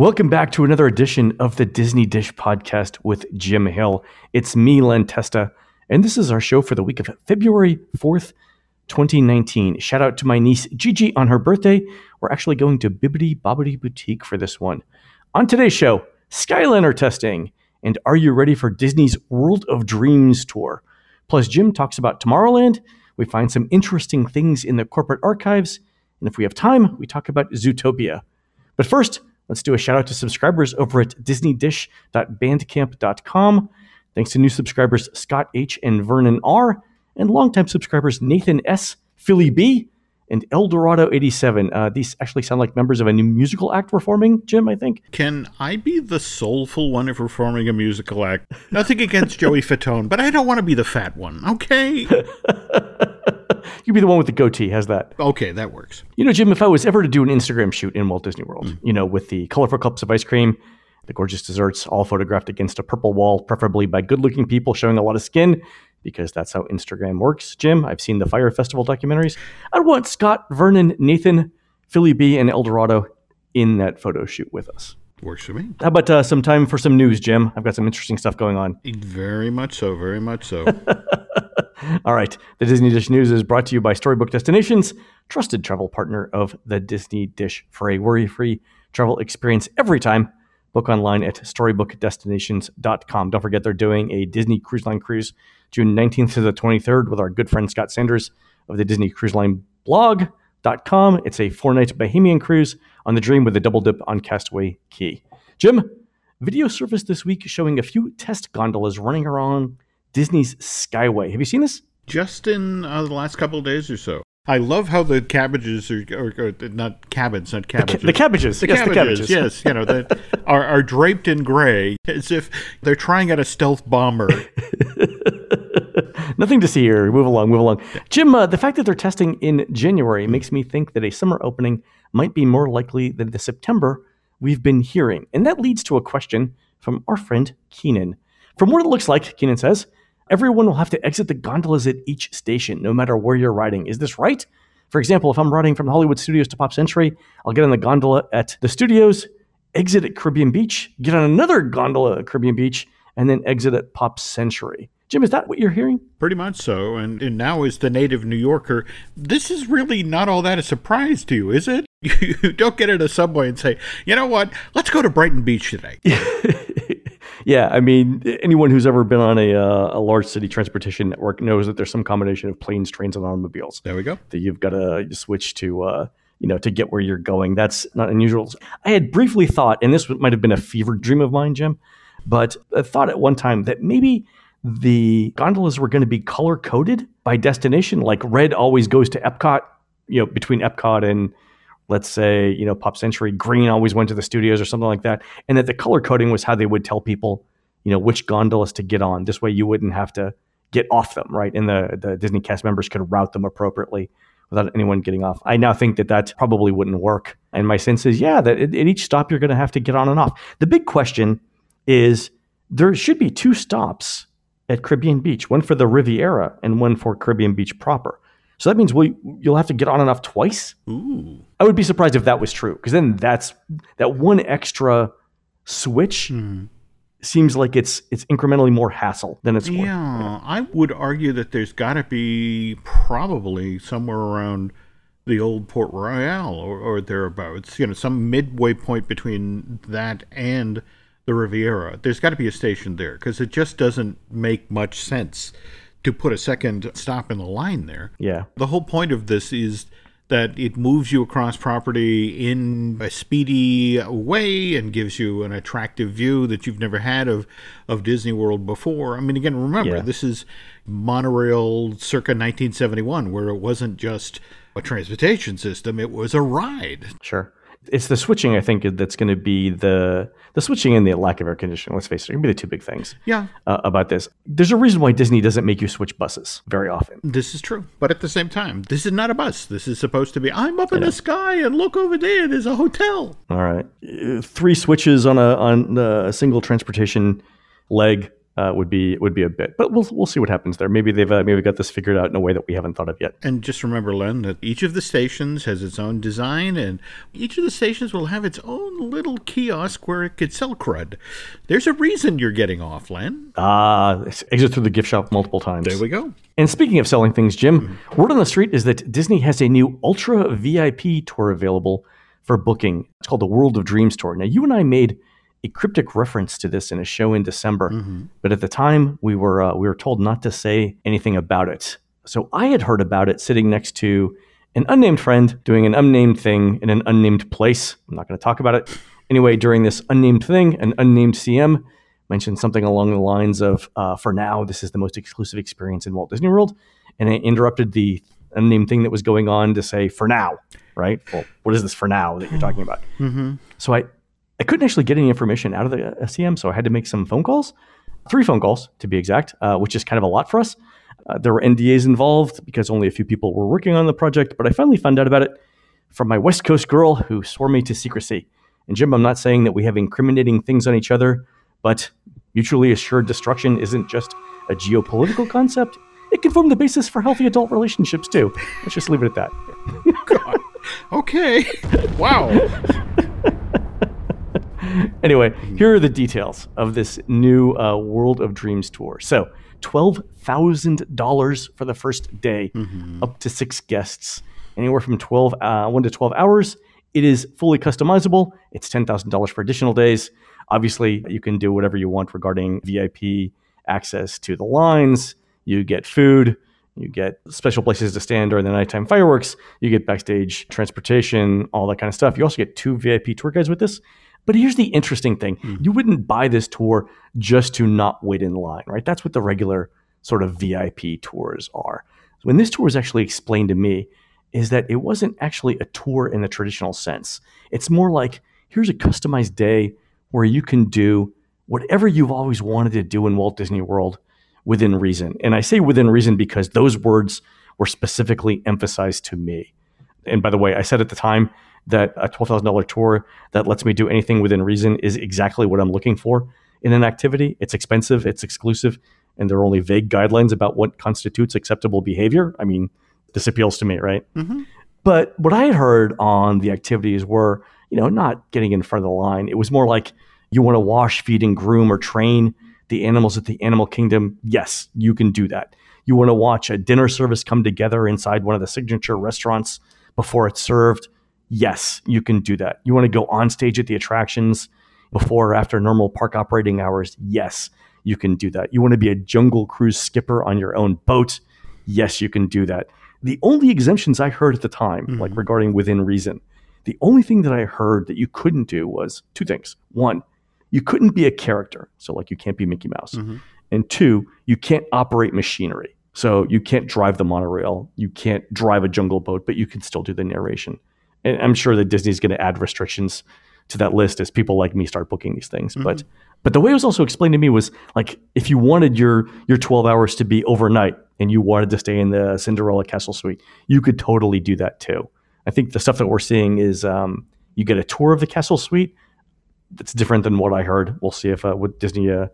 Welcome back to another edition of the Disney Dish podcast with Jim Hill. It's me, Len Testa, and this is our show for the week of February 4th, 2019. Shout out to my niece Gigi on her birthday. We're actually going to Bibbidi Bobbidi Boutique for this one. On today's show, Skyliner testing, and are you ready for Disney's World of Dreams tour? Plus, Jim talks about Tomorrowland. We find some interesting things in the corporate archives, and if we have time, we talk about Zootopia. But first, let's do a shout out to subscribers over at disneydish.bandcamp.com. Thanks to new subscribers Scott H. and Vernon R., and longtime subscribers Nathan S., Philly B., and Eldorado 87. Uh, these actually sound like members of a new musical act performing, Jim, I think. Can I be the soulful one if performing a musical act? Nothing against Joey Fatone, but I don't want to be the fat one, okay? You'd be the one with the goatee. How's that? Okay, that works. You know, Jim, if I was ever to do an Instagram shoot in Walt Disney World, mm. you know, with the colorful cups of ice cream, the gorgeous desserts, all photographed against a purple wall, preferably by good looking people showing a lot of skin, because that's how Instagram works, Jim. I've seen the Fyre Festival documentaries. I'd want Scott, Vernon, Nathan, Philly B, and Eldorado in that photo shoot with us. Works for me. How about uh, some time for some news, Jim? I've got some interesting stuff going on. Very much so. Very much so. All right. The Disney Dish News is brought to you by Storybook Destinations, trusted travel partner of the Disney Dish for a worry free travel experience every time. Book online at storybookdestinations.com. Don't forget they're doing a Disney Cruise Line cruise June 19th to the 23rd with our good friend Scott Sanders of the Disney Cruise Line blog.com. It's a four night Bahamian cruise on the Dream with a double dip on Castaway Cay. Jim, video surfaced this week showing a few test gondolas running around Disney's Skyway. Have you seen this? Just in uh, the last couple of days or so. I love how the cabbages are, or, or not cabbages, not cabbages. The, the cabbages. The yes, cabbages, the cabbages. yes. You know, that are, are draped in gray as if they're trying out a stealth bomber. Nothing to see here. Move along, move along. Jim, uh, the fact that they're testing in January makes me think that a summer opening might be more likely than the September we've been hearing. And that leads to a question from our friend Keenan. From what it looks like, Keenan says, everyone will have to exit the gondolas at each station, no matter where you're riding. Is this right? For example, if I'm riding from the Hollywood Studios to Pop Century, I'll get on the gondola at the studios, exit at Caribbean Beach, get on another gondola at Caribbean Beach, and then exit at Pop Century. Jim, is that what you're hearing? Pretty much so. And, and now, as the native New Yorker, this is really not all that a surprise to you, is it? You don't get in a subway and say, you know what, let's go to Brighton Beach today. yeah, I mean, anyone who's ever been on a, uh, a large city transportation network knows that there's some combination of planes, trains, and automobiles. There we go. That you've got to switch to. Uh, you know, to get where you're going. That's not unusual. I had briefly thought, and this might have been a fever dream of mine, Jim, but I thought at one time that maybe the gondolas were going to be color coded by destination. Like red always goes to Epcot, you know, between Epcot and let's say, you know, Pop Century, green always went to the studios or something like that. And that the color coding was how they would tell people, you know, which gondolas to get on. This way you wouldn't have to get off them, right? And the, the Disney cast members could route them appropriately without anyone getting off. I now think that that probably wouldn't work. And my sense is, yeah, that at, at each stop you're going to have to get on and off. The big question is there should be two stops at Caribbean Beach, one for the Riviera and one for Caribbean Beach proper. So that means we you'll have to get on and off twice. Ooh. I would be surprised if that was true because then that's that one extra switch mm. seems like it's it's incrementally more hassle than it's yeah, worth. Yeah, I would argue that there's got to be probably somewhere around the old Port Royal or, or thereabouts. You know, some midway point between that and the Riviera. There's got to be a station there because it just doesn't make much sense to put a second stop in the line there. Yeah. The whole point of this is that it moves you across property in a speedy way and gives you an attractive view that you've never had of, of Disney World before. I mean, again, remember, yeah. this is monorail circa 1971, where it wasn't just a transportation system, it was a ride. Sure it's the switching I think that's going to be the the switching and the lack of air conditioning. Let's face it, are going to be the two big things. Yeah. Uh, about this, there's a reason why Disney doesn't make you switch buses very often. This is true, but at the same time, this is not a bus. This is supposed to be. I'm up in the sky and look over there. There's a hotel. All right, uh, three switches on a on a single transportation leg uh, would be would be a bit. But we'll we'll see what happens there. Maybe they've uh, maybe got this figured out in a way that we haven't thought of yet. And just remember, Len, that each of the stations has its own design, and each of the stations will have its own little kiosk where it could sell crud. There's a reason you're getting off, Len. Ah, exit through the gift shop multiple times. There we go. And speaking of selling things, Jim, word on the street is that Disney has a new Ultra VIP tour available for booking. It's called the World of Dreams tour. Now, you and I made a cryptic reference to this in a show in December, but at the time we were uh, we were told not to say anything about it. So I had heard about it sitting next to an unnamed friend doing an unnamed thing in an unnamed place. I'm not going to talk about it. Anyway, during this unnamed thing, an unnamed CM mentioned something along the lines of, uh, "For now, this is the most exclusive experience in Walt Disney World," and it interrupted the unnamed thing that was going on to say, "For now." Right? Well, what is this for now that you're talking about? So I, I couldn't actually get any information out of the uh, SEM, so I had to make some phone calls, three phone calls to be exact, uh, which is kind of a lot for us. Uh, there were NDAs involved because only a few people were working on the project, but I finally found out about it from my West Coast girl who swore me to secrecy. And Jim, I'm not saying that we have incriminating things on each other, but mutually assured destruction isn't just a geopolitical concept. It can form the basis for healthy adult relationships too. Let's just leave it at that. Okay. Wow. anyway, here are the details of this new uh, World of Dreams tour. So, twelve thousand dollars for the first day, up to six guests, anywhere from twelve uh, one to twelve hours. It is fully customizable. It's ten thousand dollars for additional days. Obviously, you can do whatever you want regarding VIP access to the lines. You get food. You get special places to stand during the nighttime fireworks. You get backstage transportation, all that kind of stuff. You also get two VIP tour guides with this. But here's the interesting thing hmm. you wouldn't buy this tour just to not wait in line, right? That's what the regular sort of VIP tours are. When this tour was actually explained to me, is that it wasn't actually a tour in the traditional sense. It's more like here's a customized day where you can do whatever you've always wanted to do in Walt Disney World within reason. And I say within reason because those words were specifically emphasized to me. And by the way, I said at the time that a $12,000 tour that lets me do anything within reason is exactly what I'm looking for in an activity. It's expensive, it's exclusive, and there are only vague guidelines about what constitutes acceptable behavior. I mean, this appeals to me, right? Mm-hmm. But what I had heard on the activities were, you know, not getting in front of the line. It was more like you want to wash, feed, and groom or train the animals at the animal kingdom. Yes, you can do that. You want to watch a dinner service come together inside one of the signature restaurants before it's served. Yes, you can do that. You want to go on stage at the attractions before or after normal park operating hours. Yes, you can do that. You want to be a jungle cruise skipper on your own boat. Yes, you can do that. The only exemptions I heard at the time, mm-hmm. like regarding within reason, the only thing that I heard that you couldn't do was two things. One, you couldn't be a character. So, like, you can't be Mickey Mouse. Mm-hmm. And two, you can't operate machinery. So, you can't drive the monorail. You can't drive a jungle boat, but you can still do the narration. And I'm sure that Disney's going to add restrictions to that list as people like me start booking these things. But but the way it was also explained to me was like if you wanted your your 12 hours to be overnight and you wanted to stay in the Cinderella Castle Suite, you could totally do that too. I think the stuff that we're seeing is um, you get a tour of the Castle Suite. That's different than what I heard. We'll see if uh, what Disney uh,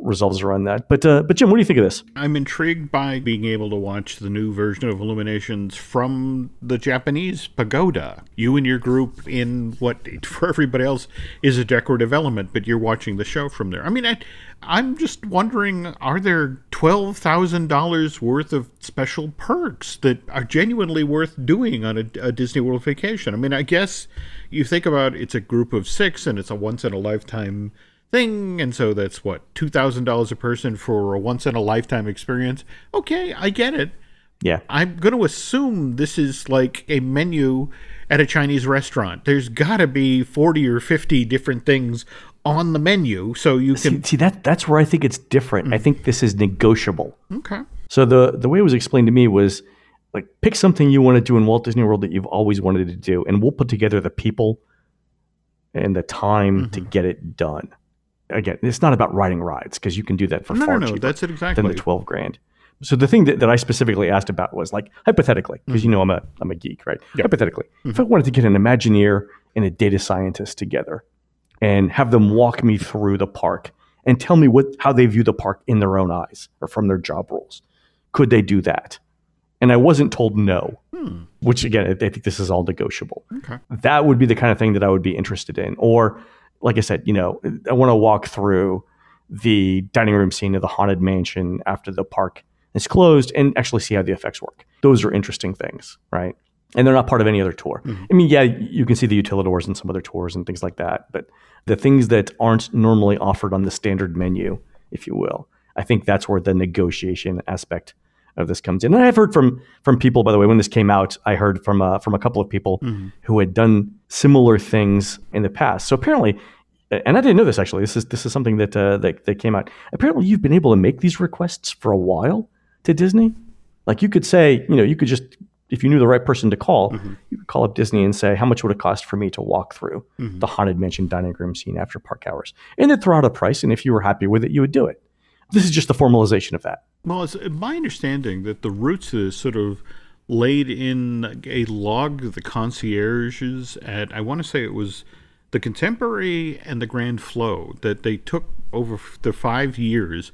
resolves around that. But uh, but Jim, what do you think of this? I'm intrigued by being able to watch the new version of Illuminations from the Japanese pagoda. You and your group in what for everybody else is a decorative element, but you're watching the show from there. I mean, I, I'm just wondering: Are there twelve thousand dollars worth of special perks that are genuinely worth doing on a, a Disney World vacation? I mean, I guess you think about it's a group of six and it's a once in a lifetime thing and so that's what $2000 a person for a once in a lifetime experience okay i get it Yeah. i'm going to assume this is like a menu at a chinese restaurant there's got to be 40 or 50 different things on the menu so you can see that that's where I think it's different. I hmm. think this is negotiable. okay So the the way it was explained to me was like pick something you want to do in Walt Disney World that you've always wanted to do, and we'll put together the people and the time to mm-hmm. get it done. Again, it's not about riding rides because you can do that for no no far no cheaper that's it than the twelve grand. So the thing that, that I specifically asked about was like hypothetically, because you know I'm a I'm a geek, right? Hypothetically, if I wanted to get an Imagineer and a data scientist together and have them walk me through the park and tell me what how they view the park in their own eyes or from their job roles. Could they do that? And I wasn't told no, Hmm. which again, I I think this is all negotiable. Okay. That would be the kind of thing that I would be interested in. Or, like I said, you know, I want to walk through the dining room scene of the haunted mansion after the park is closed and actually see how the effects work. Those are interesting things, right? And they're not part of any other tour. Mm-hmm. I mean, yeah, you can see the utilidors and some other tours and things like that, but the things that aren't normally offered on the standard menu, if you will, I think that's where the negotiation aspect of this comes in. And I've heard from from people, by the way, when this came out, I heard from uh, from a couple of people who had done similar things in the past. So apparently, and I didn't know this actually. This is this is something that uh, that, that came out. Apparently, you've been able to make these requests for a while to Disney. Like you could say, you know, you could just if you knew the right person to call, you could call up Disney and say, how much would it cost for me to walk through the haunted mansion dining room scene after park hours, and then throw out a price. And if you were happy with it, you would do it. This is just the formalization of that. Well, it's my understanding that the roots this sort of laid in a log of the concierges at, I want to say it was the Contemporary and the Grand Flo, that they took over the five years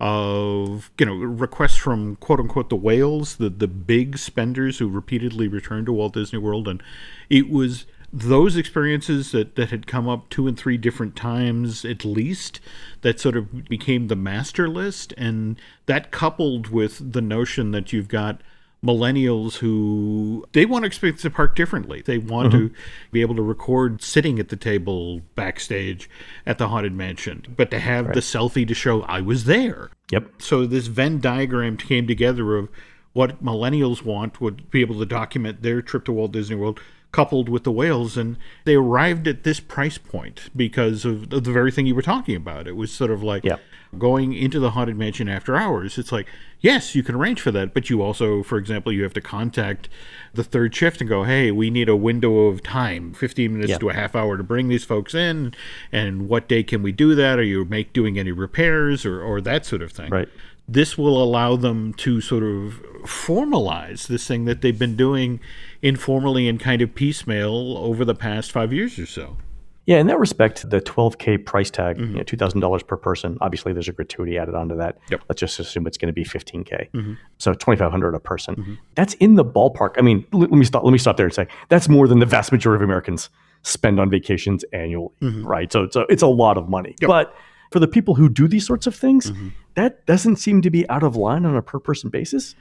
of, you know, requests from quote unquote the whales, the, the big spenders who repeatedly returned to Walt Disney World. And it was those experiences that, that had come up two and three different times at least that sort of became the master list. And that coupled with the notion that you've got millennials who they want to experience the park differently. They want to mm-hmm. be able to record sitting at the table backstage at the haunted mansion but to have the selfie to show i was there. Yep. so this Venn diagram came together of what millennials want would be able to document their trip to Walt Disney World coupled with the whales and they arrived at this price point because of the very thing you were talking about. It was sort of like going into the haunted mansion after hours. It's like yes you can arrange for that but you also for example you have to contact the third shift and go hey we need a window of time 15 minutes to a half hour to bring these folks in and what day can we do that? Are you make doing any repairs? or, or that sort of thing. Right. this will allow them to sort of formalize this thing that they've been doing informally and kind of piecemeal over the past five years or so. Yeah, in that respect, the 12K price tag, Mm-hmm. you know, $2,000 per person, obviously there's a gratuity added onto that. Yep. Mm-hmm. Let's just assume it's going to be 15K. So 2500 a person. That's in the ballpark. I mean, l- let me stop let me stop there and say that's more than the vast majority of Americans spend on vacations annually, right? So so it's a lot of money. Mm-hmm. Yep. But for the people who do these sorts of things, Mm-hmm. that doesn't seem to be out of line on a per person basis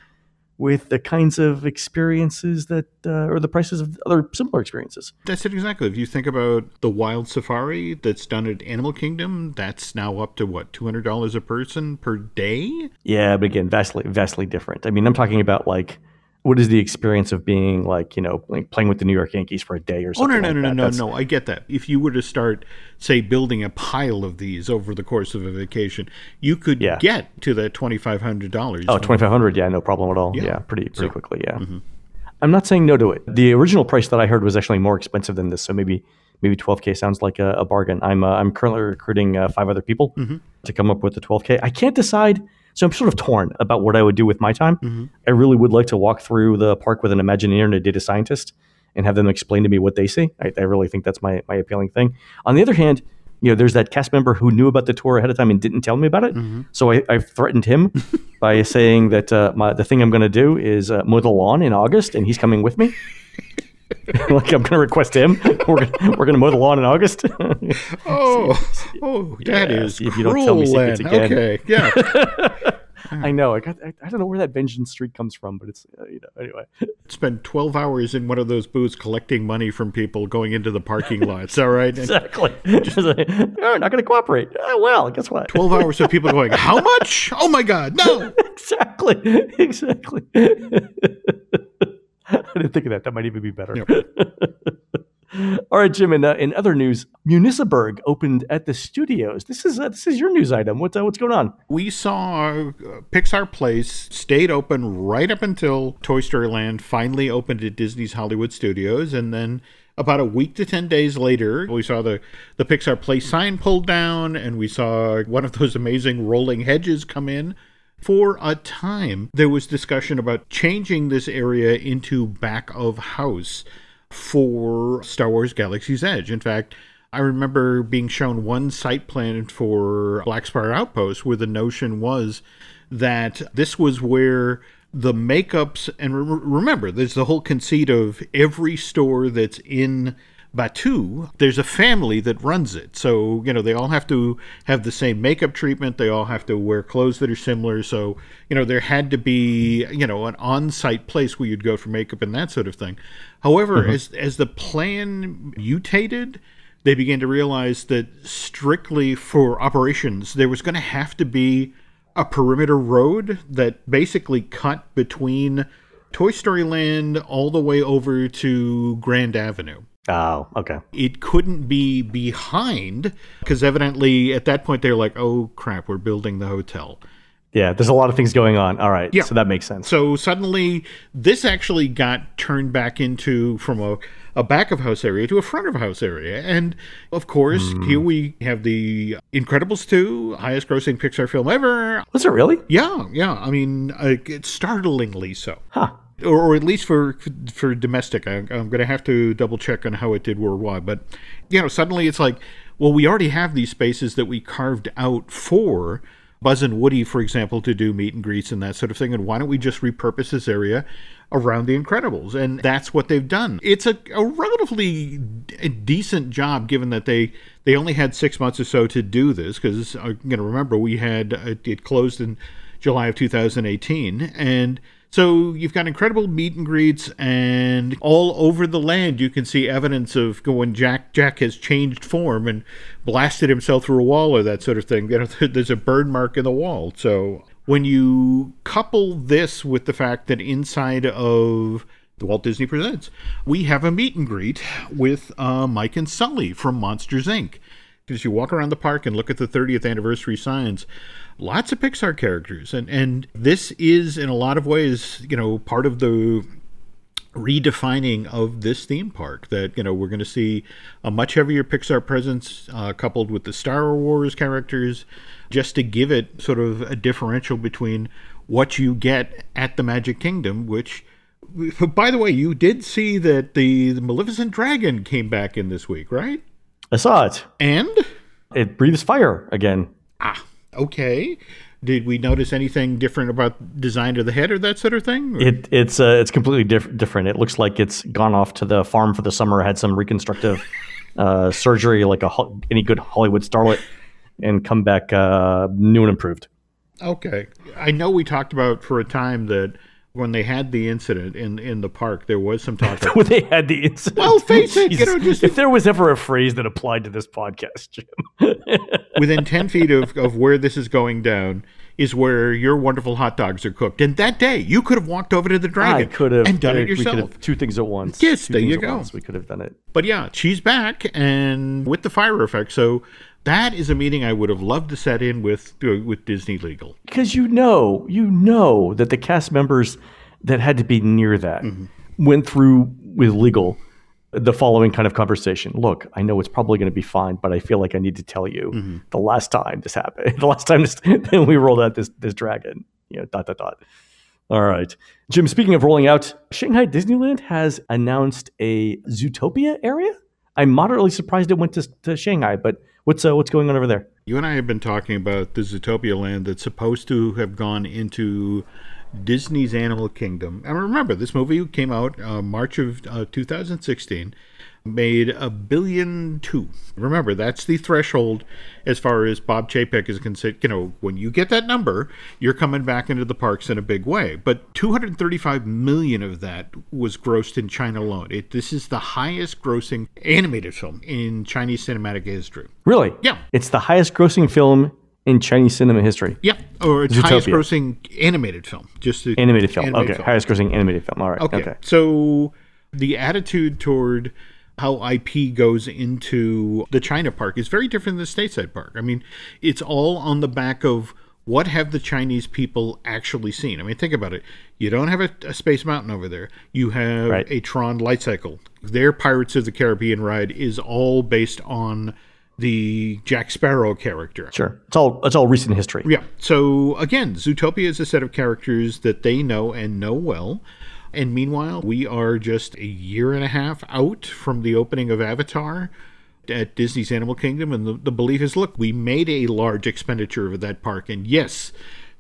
with the kinds of experiences that uh, or the prices of other similar experiences. That's it exactly. If you think about the wild safari that's done at Animal Kingdom, that's now up to what, $200 a person per day? Yeah, but again, vastly, vastly different. I mean, I'm talking about like, what is the experience of being like, you know, like playing with the New York Yankees for a day or something? Oh, no, no, like no, no, That's- no. I get that. If you were to start, say, building a pile of these over the course of a vacation, you could Yeah. get to that $2,500. Oh, 2500 Yeah, no problem at all. Yeah, Yeah. pretty, pretty So- mm-hmm. quickly. Yeah. I'm not saying no to it. The original price that I heard was actually more expensive than this. So maybe, maybe 12K sounds like a, a bargain. I'm, uh, I'm currently recruiting uh, five other people Mm-hmm. to come up with the 12K. I can't decide. So I'm sort of torn about what I would do with my time. Mm-hmm. I really would like to walk through the park with an Imagineer and a data scientist and have them explain to me what they see. I, I really think that's my, my appealing thing. On the other hand, you know, there's that cast member who knew about the tour ahead of time and didn't tell me about it. So I, I threatened him by saying that uh, my, the thing I'm going to do is uh, mow the lawn in August, and he's coming with me. like I'm going to request him. We're gonna, we're going to mow the lawn in August. Oh, oh, that Yeah, is see if you don't tell me cruel, secrets Len. again. Okay, yeah. I know. I, got, I, I don't know where that vengeance streak comes from, but it's uh, you know anyway. Spend 12 hours in one of those booths collecting money from people going into the parking lots, all right? Exactly. Just like, You're not going to cooperate. Oh, well, guess what? 12 hours of people going, How much? Oh my God, no. exactly. Exactly. I didn't think of that. That might even be better. All right, Jim. In, uh, in other news, Municiberg opened at the studios. This is uh, this is your news item. What, uh, what's going on? We saw uh, Pixar Place stayed open right up until Toy Story Land finally opened at Disney's Hollywood Studios, and then about a week to 10 days later, we saw the, the Pixar Place sign pulled down, and we saw one of those amazing rolling hedges come in. For a time, there was discussion about changing this area into back of house for Star Wars Galaxy's Edge. In fact, I remember being shown one site plan for Black Spire Outpost where the notion was that this was where the makeups and re- remember there's the whole conceit of every store that's in Batuu, there's a family that runs it. So, you know, they all have to have the same makeup treatment. They all have to wear clothes that are similar. So, you know, there had to be, you know, an on site place where you'd go for makeup and that sort of thing. However, mm-hmm. as, as the plan mutated, they began to realize that strictly for operations, there was going to have to be a perimeter road that basically cut between Toy Story Land all the way over to Grand Avenue. Oh, okay. It couldn't be behind because evidently at that point they're like, oh crap, we're building the hotel. Yeah, there's a lot of things going on. All right. Yeah. So that makes sense. So suddenly this actually got turned back into from a, a back of house area to a front of house area. And of course, mm. here we have the Incredibles 2, highest grossing Pixar film ever. Was it really? Yeah, yeah. I mean, uh, it's startlingly so. Huh or, or at least for for domestic. I, I'm going to have to double check on how it did worldwide. But you know, suddenly it's like, well, we already have these spaces that we carved out for Buzz and Woody, for example, to do meet and greets and that sort of thing. And why don't we just repurpose this area around the Incredibles? And that's what they've done. It's a, a relatively decent job given that they they only had six months or so to do this because uh, you know remember we had it, it closed in July of 2018 and so you've got incredible meet and greets, and all over the land you can see evidence of when Jack Jack has changed form and blasted himself through a wall or that sort of thing. You know, there's a burn mark in the wall. So when you couple this with the fact that inside of the Walt Disney Presents, we have a meet and greet with uh, Mike and Sully from Monsters Inc. Because you walk around the park and look at the 30th anniversary signs, lots of Pixar characters, and and this is in a lot of ways, you know, part of the redefining of this theme park that you know we're going to see a much heavier pixar presence uh, coupled with the star wars characters just to give it sort of a differential between what you get at the magic kingdom which by the way you did see that the, the maleficent dragon came back in this week right? I saw it. And? It breathes fire again. Ah okay. Did we notice anything different about design of the head or that sort of thing? It, it's uh, it's completely diff- different. It looks like it's gone off to the farm for the summer, had some reconstructive uh, surgery, like a any good Hollywood starlet, and come back uh, new and improved. Okay, I know we talked about for a time that when they had the incident in in the park, there was some talk. when they had the incident, well, face it, you know, just if there was ever a phrase that applied to this podcast, Jim, within ten feet of of where this is going down is where your wonderful hot dogs are cooked. And that day, you could have walked over to the Dragon. I could have and done it yourself. two things at once. Yes, two there you go. We could have done it. But yeah, she's back and with the fire effect. So that is a meeting I would have loved to set in with uh, with Disney Legal because you know you know that the cast members that had to be near that mm-hmm. went through with legal the following kind of conversation. Look, I know it's probably going to be fine, but I feel like I need to tell you mm-hmm. the last time this happened, the last time this, we rolled out this this dragon, you know, dot dot dot. All right, Jim. Speaking of rolling out, Shanghai Disneyland has announced a Zootopia area. I'm moderately surprised it went to, to Shanghai, but what's uh, what's going on over there? You and I have been talking about the Zootopia land that's supposed to have gone into Disney's Animal Kingdom. And remember, this movie came out uh, March of uh, 2016, made a billion two. Remember, that's the threshold as far as Bob Chapek is concerned. You know, when you get that number, you're coming back into the parks in a big way. But 235 million of that was grossed in China alone. It, this is the highest grossing animated film in Chinese cinematic history. Really? Yeah. It's the highest grossing film in Chinese cinema history. Yeah, or it's highest grossing animated film. Just animated film. Animated okay, film. highest grossing animated film. All right. Okay. okay. So the attitude toward how IP goes into the China park is very different than the stateside park. I mean, it's all on the back of what have the Chinese people actually seen? I mean, think about it. You don't have a, a Space Mountain over there. You have right. a Tron light cycle. Their Pirates of the Caribbean ride is all based on the Jack Sparrow character. Sure. It's all it's all recent history. Yeah. So again, Zootopia is a set of characters that they know and know well. And meanwhile, we are just a year and a half out from the opening of Avatar. at Disney's Animal Kingdom, and the, the belief is, look, we made a large expenditure of that park, and yes,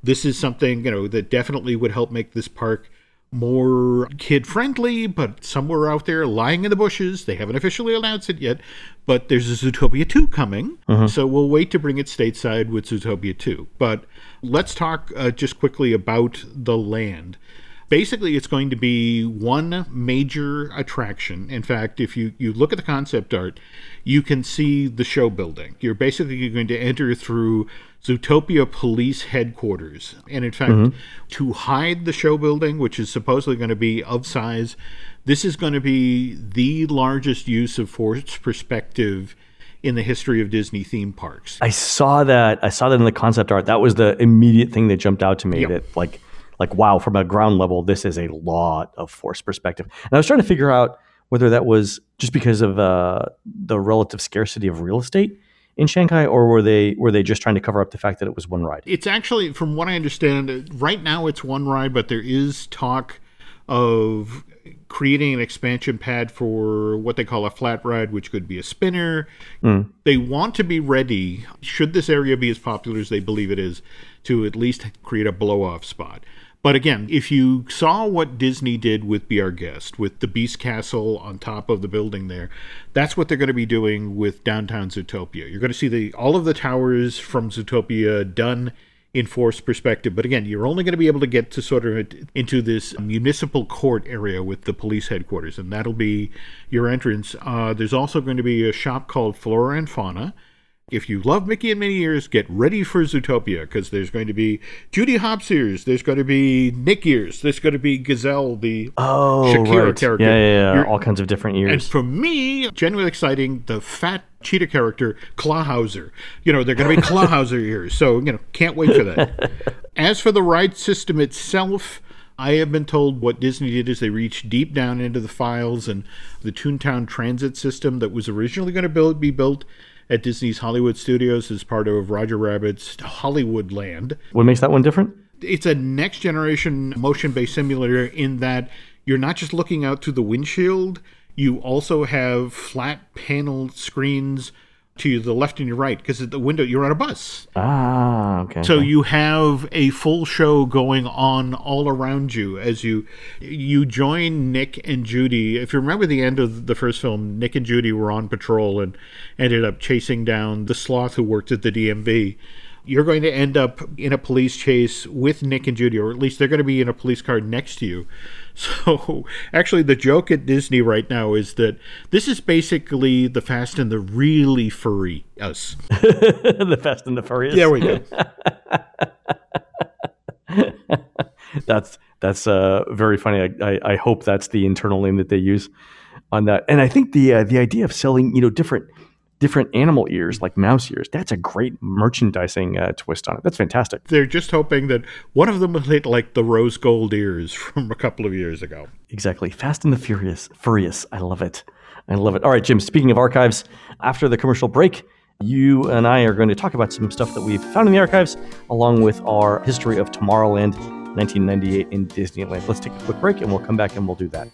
this is something you know that definitely would help make this park more kid friendly, but somewhere out there lying in the bushes. They haven't officially announced it yet, but there's a Zootopia 2 coming. So we'll wait to bring it stateside with Zootopia 2. But let's talk uh, just quickly about the land. Basically, it's going to be one major attraction. In fact, if you, you look at the concept art, you can see the show building. You're basically going to enter through Zootopia Police Headquarters. And in fact, mm-hmm. to hide the show building, which is supposedly going to be of size, this is going to be the largest use of forced perspective in the history of Disney theme parks. I saw that. I saw that in the concept art. That was the immediate thing that jumped out to me. Yep. That like, like wow, from a ground level, this is a lot of force perspective. And I was trying to figure out whether that was just because of uh, the relative scarcity of real estate in Shanghai, or were they were they just trying to cover up the fact that it was one ride? It's actually, from what I understand, right now it's one ride, but there is talk of creating an expansion pad for what they call a flat ride, which could be a spinner. They want to be ready, should this area be as popular as they believe it is, to at least create a blow off spot. But again, if you saw what Disney did with Be Our Guest, with the Beast Castle on top of the building there, that's what they're going to be doing with downtown Zootopia. You're going to see the all of the towers from Zootopia done in forced perspective. But again, you're only going to be able to get to sort of into this municipal court area with the police headquarters, and that'll be your entrance. Uh, there's also going to be a shop called Flora and Fauna. If you love Mickey and Minnie ears, get ready for Zootopia because there's going to be Judy Hopps ears, there's going to be Nick ears, there's going to be Gazelle, the Oh, Shakira right. character. Yeah, yeah, yeah. All kinds of different ears. and for me, genuinely exciting, the fat cheetah character, Clawhauser. You know, they're going to be Clawhauser ears. So, you know, can't wait for that. As for the ride system itself, I have been told what Disney did is they reached deep down into the files and the Toontown Transit system that was originally going to build, be built at Disney's Hollywood Studios as part of Roger Rabbit's Hollywood Land what makes that one different? it's a next generation motion based simulator in that you're not just looking out through the windshield, you also have flat panel screens to the left and your right because at the window you're on a bus. Ah, okay. So you have a full show going on all around you as you you join Nick and Judy. If you remember the end of the first film, Nick and Judy were on patrol and ended up chasing down the sloth who worked at the DMV. You're going to end up in a police chase with Nick and Judy, or at least they're going to be in a police car next to you. So, actually, the joke at Disney right now is that this is basically the Fast and the really furry us. the Fast and the Furious. There we go. that's that's uh, very funny. I, I, I hope that's the internal name that they use on that. And I think the uh, the idea of selling you know different different animal ears like mouse ears that's a great merchandising uh, twist on it. That's fantastic. They're just hoping that one of them will hit like the rose gold ears from a couple of years ago. Exactly. Fast and the Furious. Furious. I love it. I love it. All right, Jim. Speaking of archives, after the commercial break, you and I are going to talk about some stuff that we've found in the archives, along with our history of Tomorrowland, 1998 in Disneyland. Let's take a quick break, and we'll come back and we'll do that.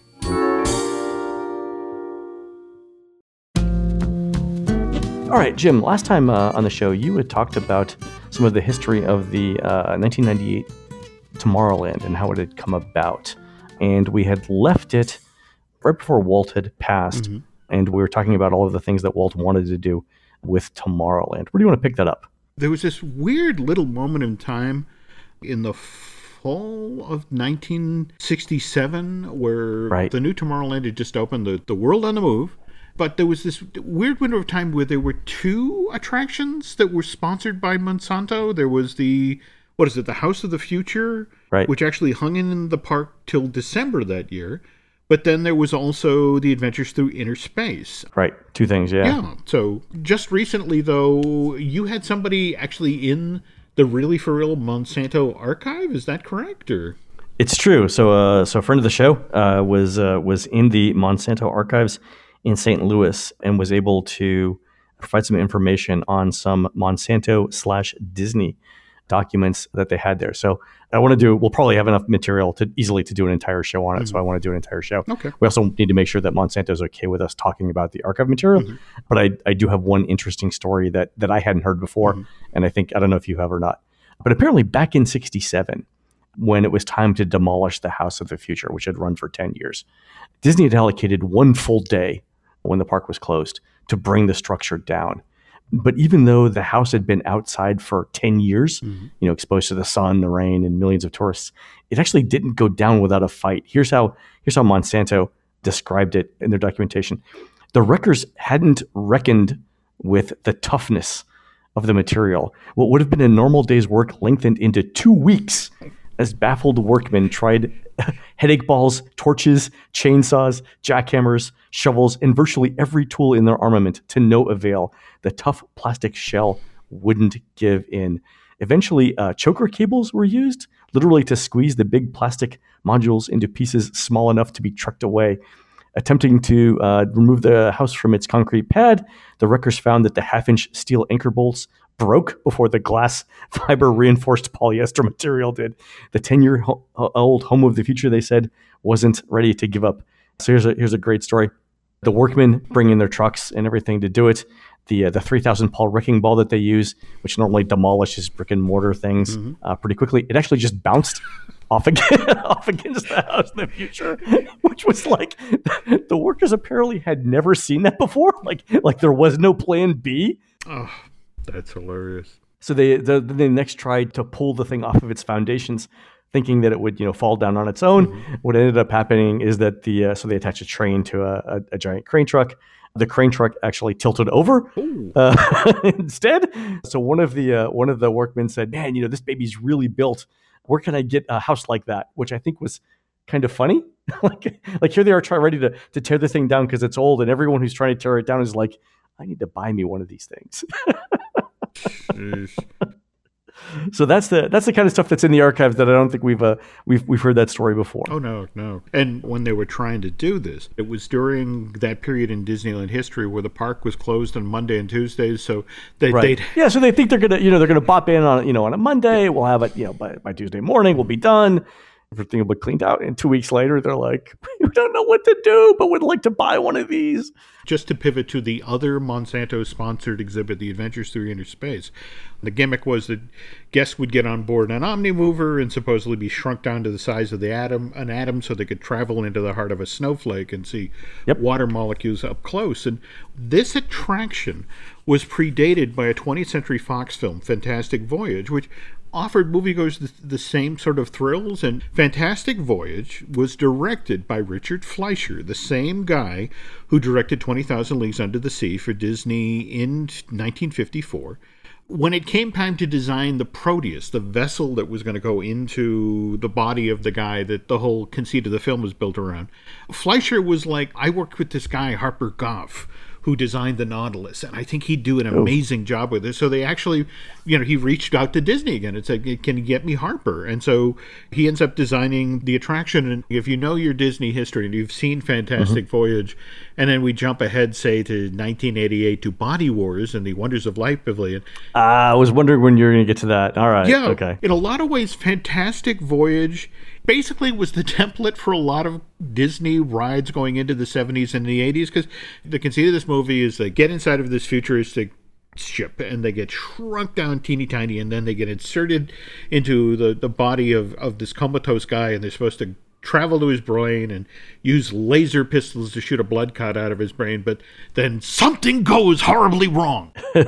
All right, Jim. Last time uh, on the show, you had talked about some of the history of the uh, 1998 Tomorrowland and how it had come about. And we had left it right before Walt had passed. And we were talking about all of the things that Walt wanted to do with Tomorrowland. Where do you want to pick that up? There was this weird little moment in time in the fall of 1967 where Right. the new Tomorrowland had just opened, the, the World on the Move. But there was this weird window of time where there were two attractions that were sponsored by Monsanto. There was the, what is it, the House of the Future, Right. which actually hung in the park till December that year. But then there was also the Adventures Through Inner Space. Right. Two things. Yeah. Yeah. So just recently, though, you had somebody actually in the really for real Monsanto archive. Is that correct? Or It's true. So, uh, so a friend of the show uh, was uh, was in the Monsanto archives in St. Louis and was able to provide some information on some Monsanto slash Disney documents that they had there. So I want to do. We'll probably have enough material to easily to do an entire show on it. So I mm-hmm. want to do an entire show. Okay. We also need to make sure that Monsanto's okay with us talking about the archive material. Mm-hmm. But I, I do have one interesting story that that I hadn't heard before, mm-hmm. and I think I don't know if you have or not. But apparently, back in '67, when it was time to demolish the House of the Future, which had run for 10 years, Disney had allocated one full day when the park was closed to bring the structure down. But even though the house had been outside for 10 years, mm-hmm. you know, exposed to the sun, the rain, and millions of tourists, it actually didn't go down without a fight. Here's how here's how Monsanto described it in their documentation. The wreckers hadn't reckoned with the toughness of the material. What would have been a normal day's work lengthened into two weeks as baffled workmen tried headache balls, torches, chainsaws, jackhammers, shovels, and virtually every tool in their armament to no avail. The tough plastic shell wouldn't give in. Eventually, uh, choker cables were used, literally to squeeze the big plastic modules into pieces small enough to be trucked away. Attempting to uh, remove the house from its concrete pad, the wreckers found that the half inch steel anchor bolts broke before the glass fiber reinforced polyester material did. The 10 year ho- old home of the future, they said, wasn't ready to give up. So here's a, here's a great story. The workmen bring in their trucks and everything to do it. The, uh, the 3,000 Paul wrecking ball that they use, which normally demolishes brick and mortar things uh, pretty quickly, it actually just bounced off again, off against the house in the future, which was like the workers apparently had never seen that before. Like like there was no plan B. Oh, that's hilarious. So they the, they next tried to pull the thing off of its foundations, thinking that it would you know fall down on its own. What ended up happening is that the uh, so they attached a train to a, a, a giant crane truck. The crane truck actually tilted over uh, instead. So one of the uh, one of the workmen said, "Man, you know this baby's really built. Where can I get a house like that?" Which I think was kind of funny. like like here they are trying ready to to tear the thing down because it's old, and everyone who's trying to tear it down is like, "I need to buy me one of these things." So that's the that's the kind of stuff that's in the archives that I don't think we've uh, we've we've heard that story before. Oh no, no. And when they were trying to do this, it was during that period in Disneyland history where the park was closed on Monday and Tuesdays, so they Right. Yeah, so they think they're gonna, you know, they're gonna bop in on, you know, on a Monday. We'll have it, you know, by, by Tuesday morning, we'll be done. Everything will be cleaned out. And two weeks later, they're like, we don't know what to do, but would like to buy one of these. just to pivot to the other Monsanto sponsored exhibit, the Adventures Through Inner Space. The gimmick was that guests would get on board an omnimover and supposedly be shrunk down to the size of the atom, an atom, so they could travel into the heart of a snowflake and see Yep. water molecules up close. And this attraction was predated by a 20th Century Fox film, Fantastic Voyage, which offered moviegoers the, the same sort of thrills. And Fantastic Voyage was directed by Richard Fleischer, the same guy who directed 20,000 Leagues Under the Sea for Disney in 1954 when it came time to design the Proteus, the vessel that was going to go into the body of the guy that the whole conceit of the film was built around, Fleischer was like, I worked with this guy, Harper Goff, who designed the Nautilus, and I think he'd do an amazing job with it. So they actually, you know, he reached out to Disney again and said, Can you get me Harper? And so he ends up designing the attraction. And if you know your Disney history and you've seen Fantastic Voyage, and then we jump ahead, say, to 1988 to Body Wars and the Wonders of Life Pavilion, Uh, I was wondering when you're going to get to that. All right. yeah. Okay. In a lot of ways, Fantastic Voyage basically was the template for a lot of Disney rides going into the 70s and the 80s because the conceit of this movie is they get inside of this futuristic ship and they get shrunk down teeny tiny and then they get inserted into the, the body of, of this comatose guy and they're supposed to travel to his brain and use laser pistols to shoot a blood cut out of his brain but then something goes horribly wrong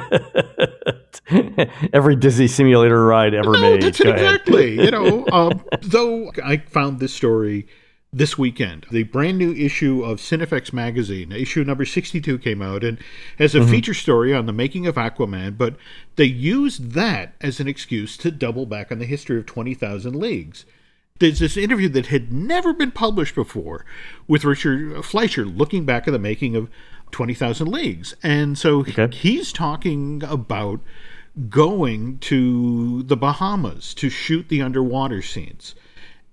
Every Disney simulator ride ever No, made. that's it Go exactly. You know, um, though I found this story this weekend. The brand new issue of Cinefex magazine, issue number 62, came out and has a Mm-hmm. feature story on the making of Aquaman, but they used that as an excuse to double back on the history of 20,000 Leagues. There's this interview that had never been published before with Richard Fleischer looking back at the making of 20,000 Leagues. And so Okay. he's talking about going to the Bahamas to shoot the underwater scenes.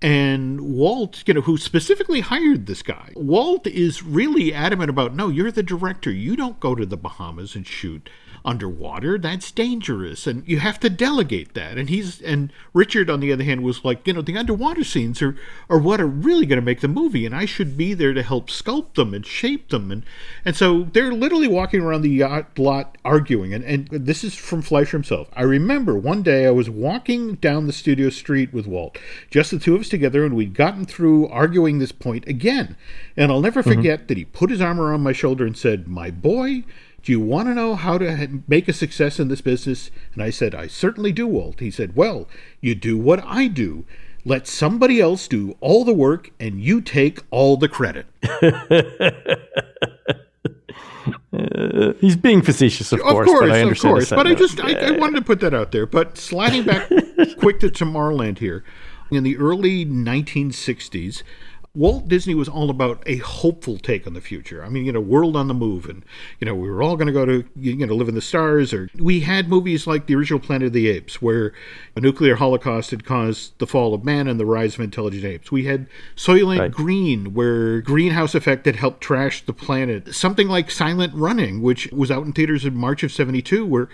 And Walt, you know, who specifically hired this guy, Walt is really adamant about no, you're the director. You don't go to the Bahamas and shoot underwater? That's dangerous. And you have to delegate that. And he's and richard on the other hand was like you know the underwater scenes are are what are really going to make the movie and i should be there to help sculpt them and shape them. And and so they're literally walking around the yacht lot arguing. And and this is from fleischer himself. I remember one day i was walking down the studio street with walt just the two of us together and we'd gotten through arguing this point again. And i'll never mm-hmm. forget that he put his arm around my shoulder and said my boy do you want to know how to make a success in this business? And I said, I certainly do, Walt. He said, Well, you do what I do. Let somebody else do all the work and you take all the credit. Uh, he's being facetious, of, Of course, course, but I of understand. the course. But I just I, I wanted to put that out there. But sliding back quick to Tomorrowland here, in the early 1960s, Walt Disney was all about a hopeful take on the future. I mean, you know, world on the move, and you know, we were all going to go to you know live in the stars. Or we had movies like the original Planet of the Apes, where a nuclear holocaust had caused the fall of man and the rise of intelligent apes. We had Soylent Right. Green, where greenhouse effect had helped trash the planet. Something like Silent Running, which was out in theaters in March of '72, where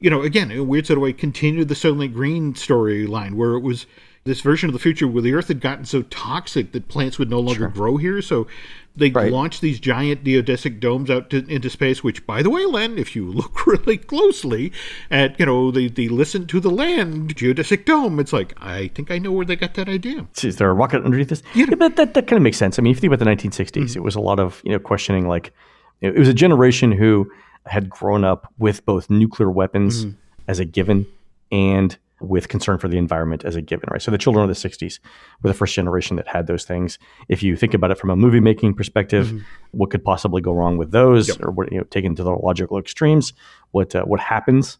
you know, again, in a weird sort of way, continued the Soylent Green storyline, where it was this version of the future where the Earth had gotten so toxic that plants would no longer grow here. So they Right. launched these giant geodesic domes out to, into space. Which, by the way, Len, if you look really closely at you know the the listen to the land geodesic dome, it's like I think I know where they got that idea. is there a rocket underneath this? Yeah, but that, that kind of makes sense. I mean, if you think about the 1960s, mm-hmm. it was a lot of you know questioning. Like, it was a generation who had grown up with both nuclear weapons mm-hmm. as a given and with concern for the environment as a given, right? So the children of the 60s were the first generation that had those things. If you think about it from a movie making perspective, what could possibly go wrong with those, or what you know, taken to the logical extremes, what uh, what happens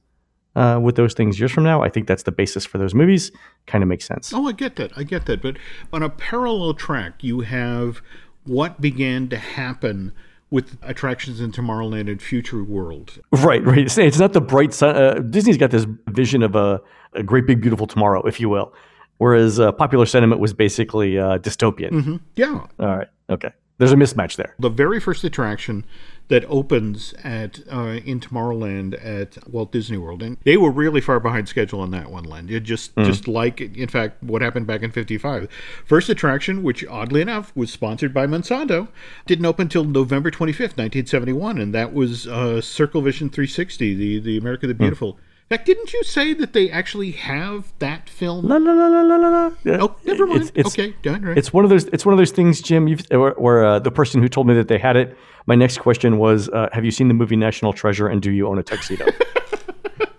uh, with those things years from now? I think that's the basis for those movies. Kind of makes sense. Oh, I get that. I get that. But on a parallel track, you have what began to happen with attractions in Tomorrowland and Future World. Right, right. It's, it's not the bright sun. Uh, Disney's got this vision of a, a great big beautiful tomorrow, if you will, whereas uh, popular sentiment was basically uh, dystopian. Yeah. All right, okay. There's a mismatch there. The very first attraction that opens at uh, in Tomorrowland at Walt Disney World, and they were really far behind schedule on that one. Len, it just just like in fact what happened back in '55. First attraction, which oddly enough was sponsored by Monsanto, didn't open until November 25th, 1971, and that was uh, Circle Vision 360, the the America the Beautiful. In fact, didn't you say that they actually have that film? La la la la la la. Yeah. Oh, never mind. It's, it's, okay, done. Right. It's one of those. It's one of those things, Jim. You've, where, where uh, the person who told me that they had it. My next question was, uh, "Have you seen the movie National Treasure? And do you own a tuxedo?"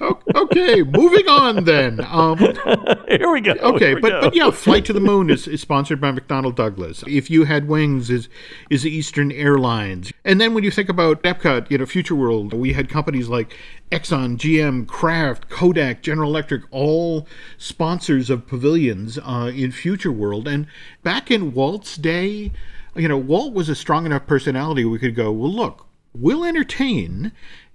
Okay, moving on then. Um, Here we go. Okay, we but, go. but yeah, Flight to the Moon is, is sponsored by McDonnell Douglas. If You Had Wings is is Eastern Airlines. And then when you think about Epcot, you know, Future World, we had companies like Exxon, GM, Kraft, Kodak, General Electric, all sponsors of pavilions uh, in Future World. And back in Walt's day, you know, Walt was a strong enough personality we could go, well, look, we'll entertain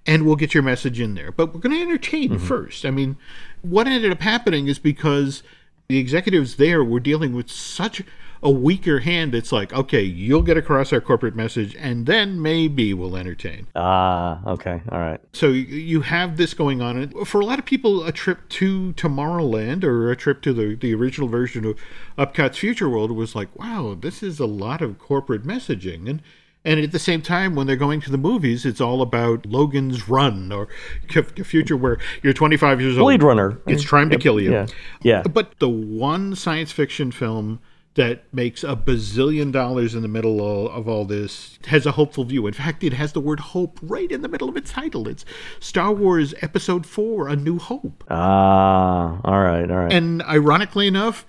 and we'll get your message in there. But we're going to entertain first. I mean, what ended up happening is because the executives there were dealing with such a weaker hand. It's like, okay, you'll get across our corporate message, and then maybe we'll entertain. ah, okay, all right. So you have this going on. And For a lot of people, a trip to Tomorrowland or a trip to the, the original version of Epcot's Future World was like, wow, this is a lot of corporate messaging. And and at the same time, when they're going to the movies, it's all about Logan's Run or a future where you're 25 years old. Blade Runner. It's trying to kill you. Yeah, yeah. But the one science fiction film that makes a bazillion dollars in the middle of, of all this has a hopeful view. In fact, it has the word hope right in the middle of its title. It's Star Wars Episode 4 A New Hope. Ah, all right, all right. And ironically enough,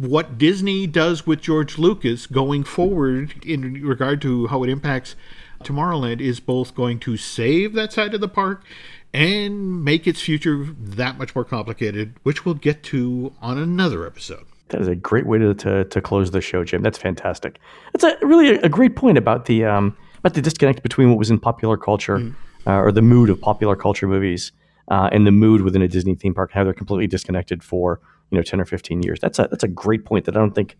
what Disney does with George Lucas going forward in regard to how it impacts Tomorrowland is both going to save that side of the park and make its future that much more complicated, which we'll get to on another episode. That is a great way to, to, to close the show, Jim. That's fantastic. That's a really a, great point about the um, about the disconnect between what was in popular culture uh, or the mood of popular culture movies uh, and the mood within a Disney theme park. How they're completely disconnected for you know ten or fifteen years. That's a that's a great point that I don't think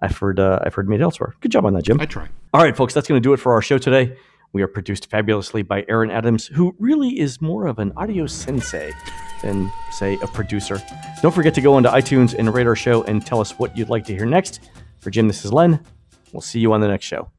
I've heard uh, I've heard made elsewhere. Good job on that, Jim. I try. All right, folks, that's going to do it for our show today. We are produced fabulously by Aaron Adams, who really is more of an audio sensei than, say, a producer. Don't forget to go onto iTunes and rate our show and tell us what you'd like to hear next. For Jim, this is Len. We'll see you on the next show.